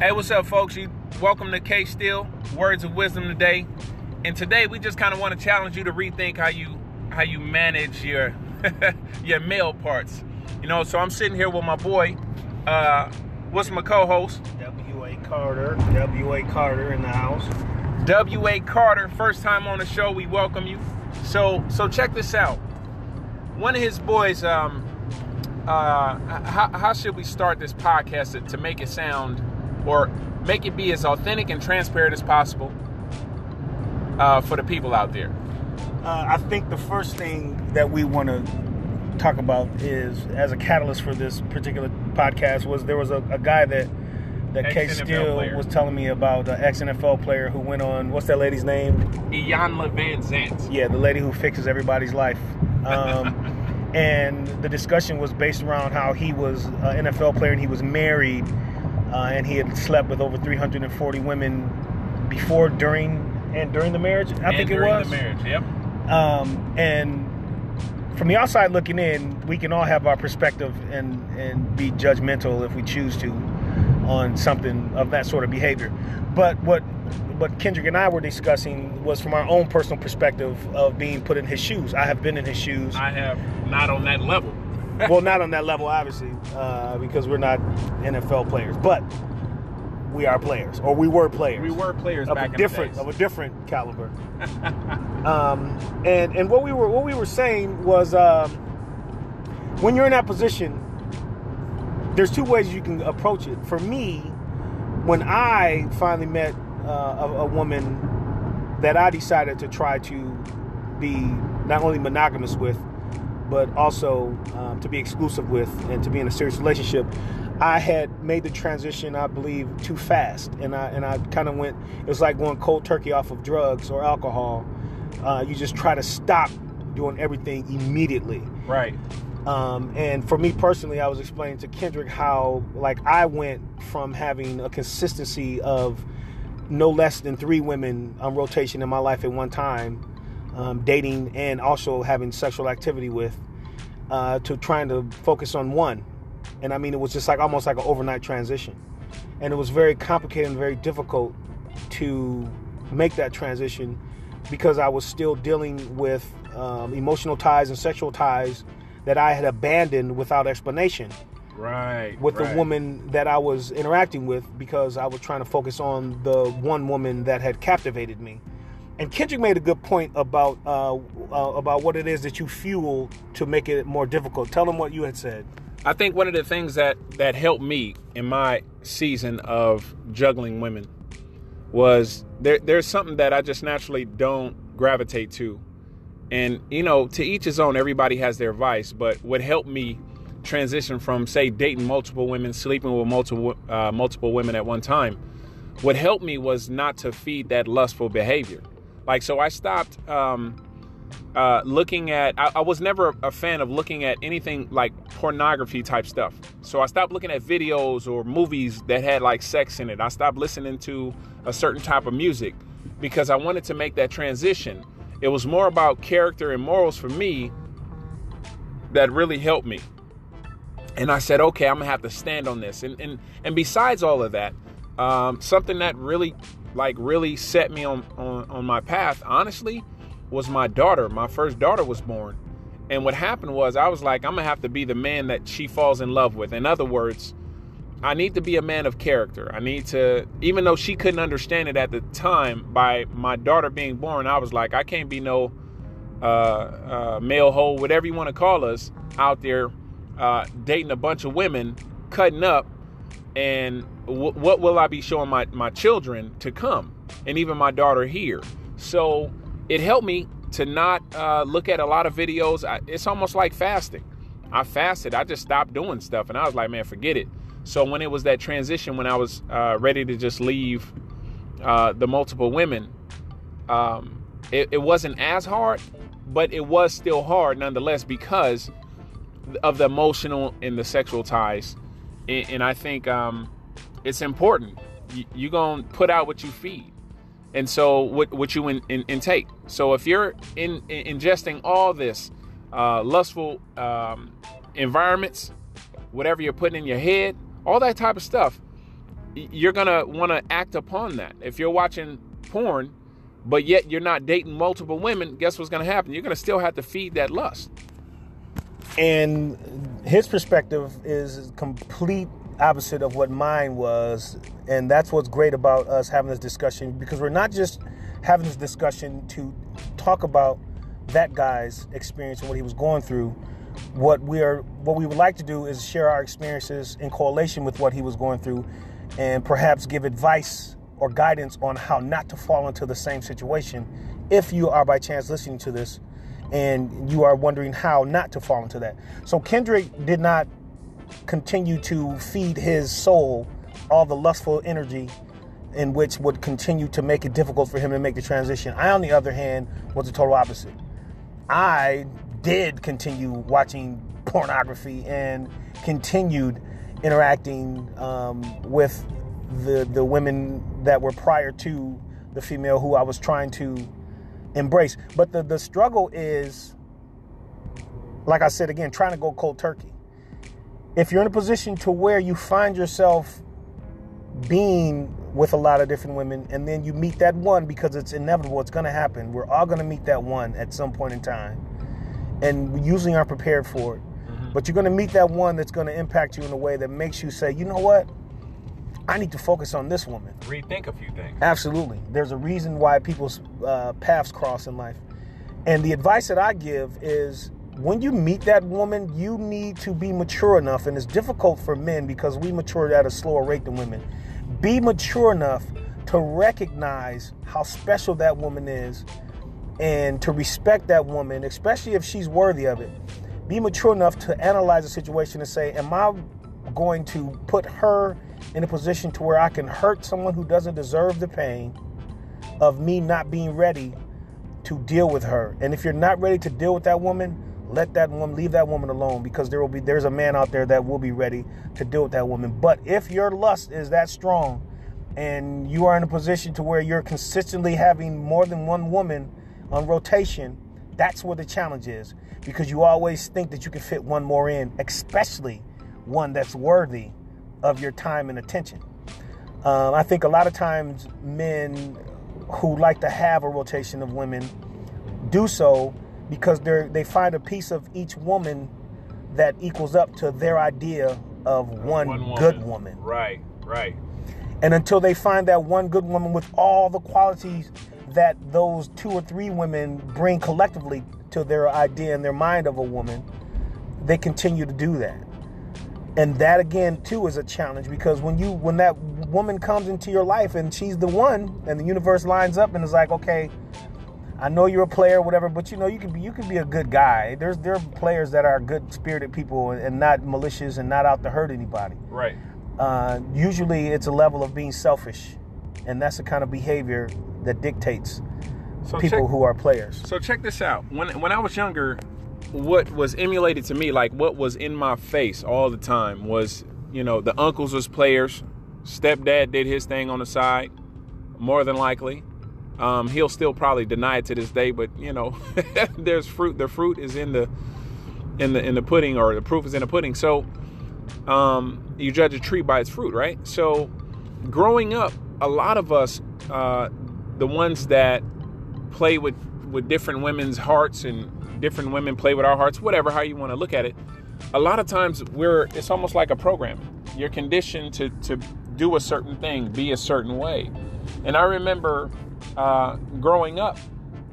Hey, what's up, folks? You welcome to K Steel Words of Wisdom today. And today we just kind of want to challenge you to rethink how you how you manage your your male parts. You know, so I'm sitting here with my boy. Uh, what's my co-host? W.A. Carter. W.A. Carter in the house. W.A. Carter, first time on the show. We welcome you. So so check this out. One of his boys. Um, uh, how, how should we start this podcast to, to make it sound or make it be as authentic and transparent as possible uh, for the people out there? Uh, I think the first thing that we want to talk about is, as a catalyst for this particular podcast, was there was a, a guy that that K Steel was telling me about an ex NFL player who went on. What's that lady's name? Iyanla Vanzant. Yeah, the lady who fixes everybody's life. Um, and the discussion was based around how he was an NFL player and he was married, uh, and he had slept with over 340 women before, during, and during the marriage. I and think it was the marriage. Yep. Um, and from the outside looking in, we can all have our perspective and and be judgmental if we choose to on something of that sort of behavior. But what what Kendrick and I were discussing was from our own personal perspective of being put in his shoes. I have been in his shoes. I have not on that level. Well, not on that level, obviously, uh, because we're not NFL players, but we are players, or we were players. We were players of back a different of a different caliber. um, and and what we were what we were saying was um, when you're in that position, there's two ways you can approach it. For me, when I finally met uh, a, a woman that I decided to try to be not only monogamous with, but also um, to be exclusive with and to be in a serious relationship. I had made the transition, I believe, too fast, and I and I kind of went. It was like going cold turkey off of drugs or alcohol. Uh, you just try to stop doing everything immediately. Right. Um, and for me personally, I was explaining to Kendrick how, like, I went from having a consistency of no less than three women on rotation in my life at one time, um, dating and also having sexual activity with, uh, to trying to focus on one. And I mean, it was just like almost like an overnight transition. And it was very complicated and very difficult to make that transition because I was still dealing with um, emotional ties and sexual ties that I had abandoned without explanation. Right. With right. the woman that I was interacting with because I was trying to focus on the one woman that had captivated me. And Kendrick made a good point about uh, uh, about what it is that you fuel to make it more difficult. Tell them what you had said. I think one of the things that that helped me in my season of juggling women was there there's something that I just naturally don't gravitate to and, you know, to each his own, everybody has their vice. But what helped me transition from, say, dating multiple women, sleeping with multiple, uh, multiple women at one time, what helped me was not to feed that lustful behavior. Like, so I stopped um, uh, looking at, I, I was never a fan of looking at anything like pornography type stuff. So I stopped looking at videos or movies that had like sex in it. I stopped listening to a certain type of music because I wanted to make that transition it was more about character and morals for me that really helped me. And I said, okay, I'm gonna have to stand on this. And and and besides all of that, um, something that really like really set me on, on on my path, honestly, was my daughter. My first daughter was born. And what happened was I was like, I'm gonna have to be the man that she falls in love with. In other words, I need to be a man of character. I need to, even though she couldn't understand it at the time, by my daughter being born, I was like, I can't be no uh, uh, male hoe, whatever you want to call us, out there uh, dating a bunch of women, cutting up, and what will I be showing my, my children to come, and even my daughter here? So it helped me to not uh, look at a lot of videos. I, it's almost like fasting. I fasted. I just stopped doing stuff, and I was like, man, forget it. So when it was that transition, when I was uh, ready to just leave uh, the multiple women, um, it, it, wasn't as hard, but it was still hard nonetheless because of the emotional and the sexual ties. And, and I think um, it's important. You, you're going to put out what you feed. And so what, what you in, in, intake. So if you're in, in ingesting all this uh, lustful um, environments, whatever you're putting in your head, all that type of stuff. you're gonna want to act upon that. If you're watching porn, but yet you're not dating multiple women, guess what's gonna happen? You're gonna still have to feed that lust. And his perspective is complete opposite of what mine was, and that's what's great about us having this discussion because we're not just having this discussion to talk about that guy's experience and what he was going through. What we are, what we would like to do is share our experiences in correlation with what he was going through, and perhaps give advice or guidance on how not to fall into the same situation. If you are by chance listening to this, and you are wondering how not to fall into that, so Kendrick did not continue to feed his soul all the lustful energy in which would continue to make it difficult for him to make the transition. I, on the other hand, was the total opposite. I did continue watching pornography and continued interacting um, with the the women that were prior to the female who I was trying to embrace. But the the struggle is, like I said again, trying to go cold turkey. If you're in a position to where you find yourself being with a lot of different women and then you meet that one because it's inevitable it's going to happen. We're all going to meet that one at some point in time. And we usually aren't prepared for it. Mm-hmm. but you're going to meet that one that's going to impact you in a way that makes you say you know what? I need to focus on this woman. Rethink a few things. Absolutely. There's a reason why people's uh, paths cross in life. And the advice that i give is when you meet that woman, you need to be mature enough, and it's difficult for men because we mature at a slower rate than women be mature enough to recognize how special that woman is and to respect that woman, especially if she's worthy of it. Be mature enough to analyze the situation and say, Am I going to put her in a position to where I can hurt someone who doesn't deserve the pain of me not being ready to deal with her? And if you're not ready to deal with that woman, let that woman leave that woman alone because there will be there's a man out there that will be ready to deal with that woman. But if your lust is that strong and you are in a position to where you're consistently having more than one woman on rotation that's where the challenge is because you always think that you can fit one more in especially one that's worthy of your time and attention. Um, i think a lot of times men who like to have a rotation of women do so because they they find a piece of each woman that equals up to their idea of one, one woman. good woman. Right, right. And until they find that one good woman with all the qualities that those two or three women bring collectively to their idea and their mind of a woman, they continue to do that. And that again too is a challenge because when you when that woman comes into your life and she's the one and the universe lines up and is like, okay, I know you're a player, whatever, but you know you can be you can be a good guy. There's there are players that are good spirited people and not malicious and not out to hurt anybody. Right. Uh, usually it's a level of being selfish, and that's the kind of behavior that dictates so people check, who are players. So check this out. When when I was younger, what was emulated to me, like what was in my face all the time, was you know the uncles was players, stepdad did his thing on the side, more than likely. Um, he'll still probably deny it to this day, but you know, there's fruit. The fruit is in the in the in the pudding, or the proof is in the pudding. So um, you judge a tree by its fruit, right? So growing up, a lot of us, uh, the ones that play with with different women's hearts and different women play with our hearts, whatever how you want to look at it. A lot of times we're it's almost like a program. You're conditioned to to do a certain thing, be a certain way. And I remember uh, growing up,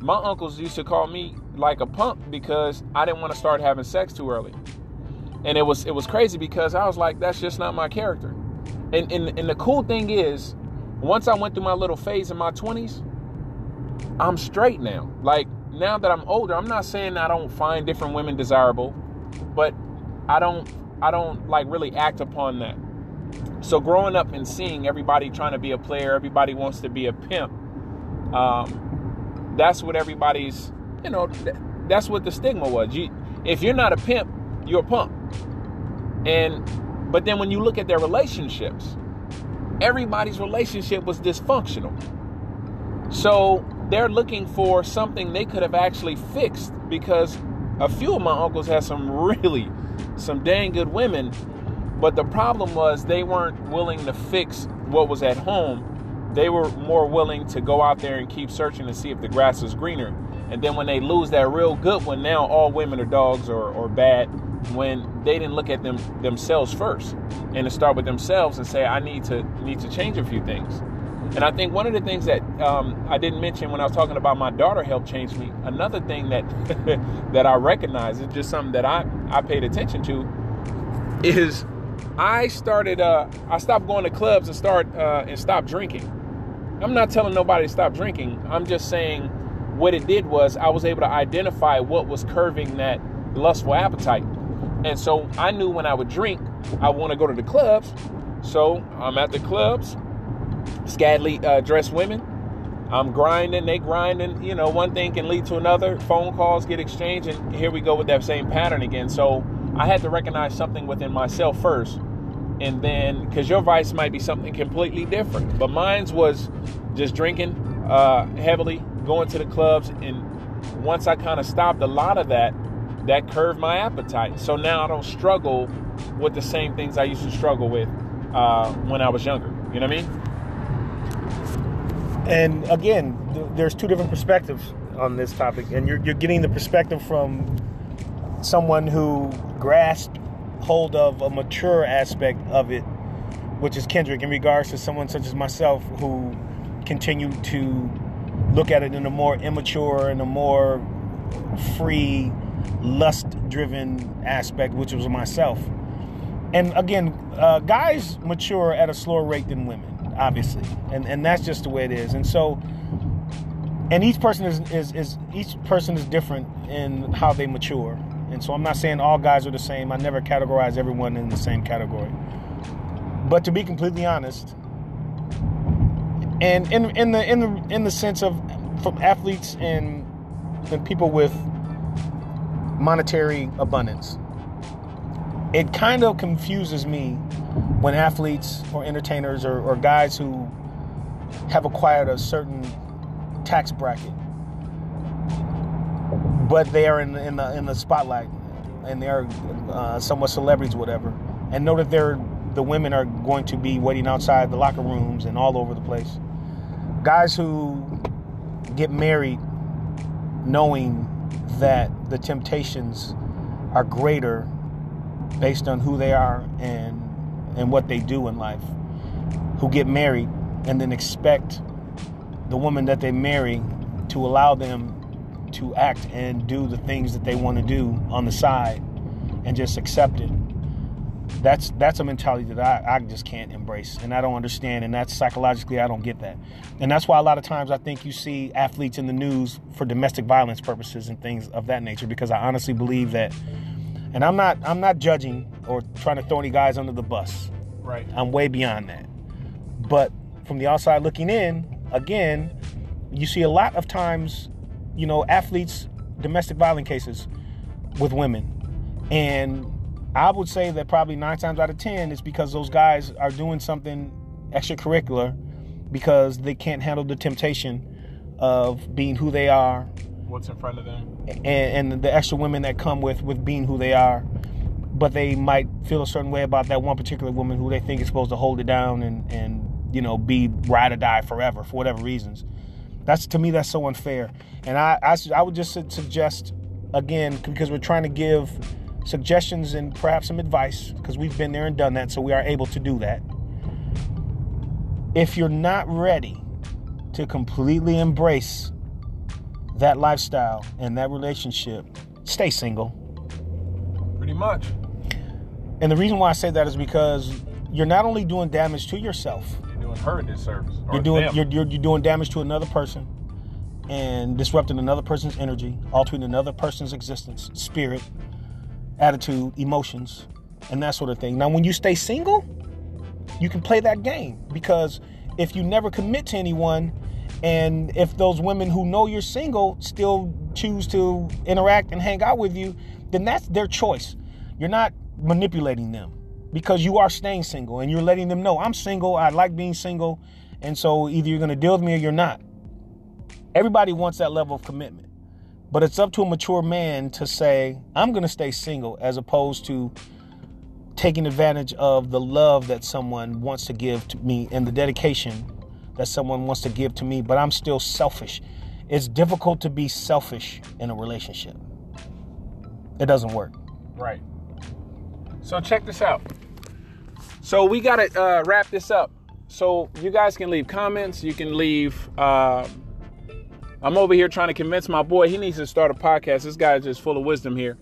my uncles used to call me like a punk because I didn't want to start having sex too early. And it was it was crazy because I was like, that's just not my character. And and, and the cool thing is, once I went through my little phase in my 20s, I'm straight now. Like now that I'm older, I'm not saying I don't find different women desirable, but I don't I don't like really act upon that. So growing up and seeing everybody trying to be a player, everybody wants to be a pimp um, that's what everybody's, you know, that's what the stigma was. You, if you're not a pimp, you're a punk. And but then when you look at their relationships, everybody's relationship was dysfunctional. So they're looking for something they could have actually fixed because a few of my uncles had some really some dang good women But the problem was they weren't willing to fix what was at home. They were more willing to go out there and keep searching to see if the grass is greener. And then when they lose that real good one, now all women are dogs or, or bad when they didn't look at them themselves first and to start with themselves and say, I need to need to change a few things. And I think one of the things that um, I didn't mention when I was talking about my daughter helped change me. Another thing that that I recognize is just something that I I paid attention to is I started uh, I stopped going to clubs and start uh, and stopped drinking. I'm not telling nobody to stop drinking. I'm just saying what it did was I was able to identify what was curving that lustful appetite. And so I knew when I would drink, I want to go to the clubs. So I'm at the clubs, scantily uh, dressed women. I'm grinding, they grinding. You know, one thing can lead to another. Phone calls get exchanged, and here we go with that same pattern again. So I had to recognize something within myself first, and then because your vice might be something completely different, but mine's was just drinking uh, heavily, going to the clubs, and once I kind of stopped a lot of that, that curved my appetite. So now I don't struggle with the same things I used to struggle with uh, when I was younger. You know what I mean? And again, th- there's two different perspectives on this topic, and you're, you're getting the perspective from someone who grasped hold of a mature aspect of it, which is Kendrick, in regards to someone such as myself who continue to look at it in a more immature and a more free, lust driven aspect, which was myself. And again, uh, guys mature at a slower rate than women obviously, and and that's just the way it is. And so, and each person is is, is each person is different in how they mature. And so, I'm not saying all guys are the same. I never categorize everyone in the same category. But to be completely honest, and in in the in the in the sense of from athletes and and people with monetary abundance, it kind of confuses me when athletes or entertainers or, or guys who have acquired a certain tax bracket, but they are in, in the in the spotlight and they are uh, somewhat celebrities, whatever, and know that they're the women are going to be waiting outside the locker rooms and all over the place. Guys who get married knowing that the temptations are greater based on who they are and and what they do in life, who get married and then expect the woman that they marry to allow them to act and do the things that they want to do on the side and just accept it. That's that's a mentality that I, I just can't embrace and I don't understand and that's psychologically I don't get that. And that's why a lot of times I think you see athletes in the news for domestic violence purposes and things of that nature because I honestly believe that and I'm not I'm not judging or trying to throw any guys under the bus. Right. I'm way beyond that. But from the outside looking in, again, you see a lot of times, you know, athletes domestic violence cases with women. And I would say that probably 9 times out of 10 it's because those guys are doing something extracurricular because they can't handle the temptation of being who they are. What's in front of them. And, and the extra women that come with with being who they are. But they might feel a certain way about that one particular woman who they think is supposed to hold it down and and you know be ride or die forever for whatever reasons that's to me that's so unfair and i i, I would just suggest again because we're trying to give suggestions and perhaps some advice because we've been there and done that so we are able to do that if you're not ready to completely embrace that lifestyle and that relationship, stay single. Pretty much. And the reason why I say that is because you're not only doing damage to yourself, doing her a disservice. You're doing you're, you're, you're doing damage to another person and disrupting another person's energy, altering another person's existence, spirit, attitude, emotions, and that sort of thing. Now, when you stay single, you can play that game because if you never commit to anyone, and if those women who know you're single still choose to interact and hang out with you, then that's their choice. You're not manipulating them because you are staying single and you're letting them know I'm single, I like being single, and so either you're going to deal with me or you're not. Everybody wants that level of commitment. But it's up to a mature man to say, I'm going to stay single as opposed to taking advantage of the love that someone wants to give to me and the dedication that someone wants to give to me, but I'm still selfish. It's difficult to be selfish in a relationship. It doesn't work. Right. So check this out. So we gotta uh, wrap this up. So you guys can leave comments. You can leave. Uh, I'm over here trying to convince my boy he needs to start a podcast. This guy's just full of wisdom here,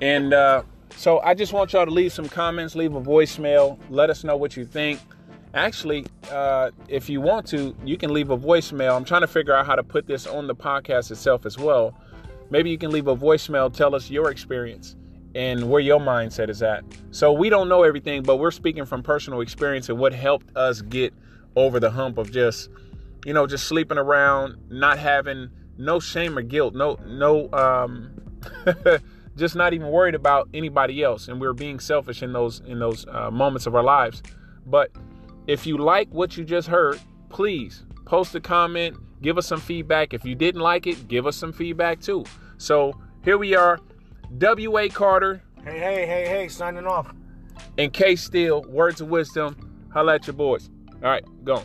and uh, so I just want y'all to leave some comments, leave a voicemail, let us know what you think. Actually, uh, if you want to, you can leave a voicemail. I'm trying to figure out how to put this on the podcast itself as well. Maybe you can leave a voicemail, tell us your experience and where your mindset is at. So we don't know everything, but we're speaking from personal experience and what helped us get over the hump of just, you know, just sleeping around, not having no shame or guilt, no, no, um, just not even worried about anybody else, and we are being selfish in those in those uh, moments of our lives. But if you like what you just heard, please post a comment, give us some feedback. If you didn't like it, give us some feedback too. So here we are, W.A. Carter. Hey, hey, hey, hey, signing off. And K Steele, words of wisdom. Holla at your boys. All right, go.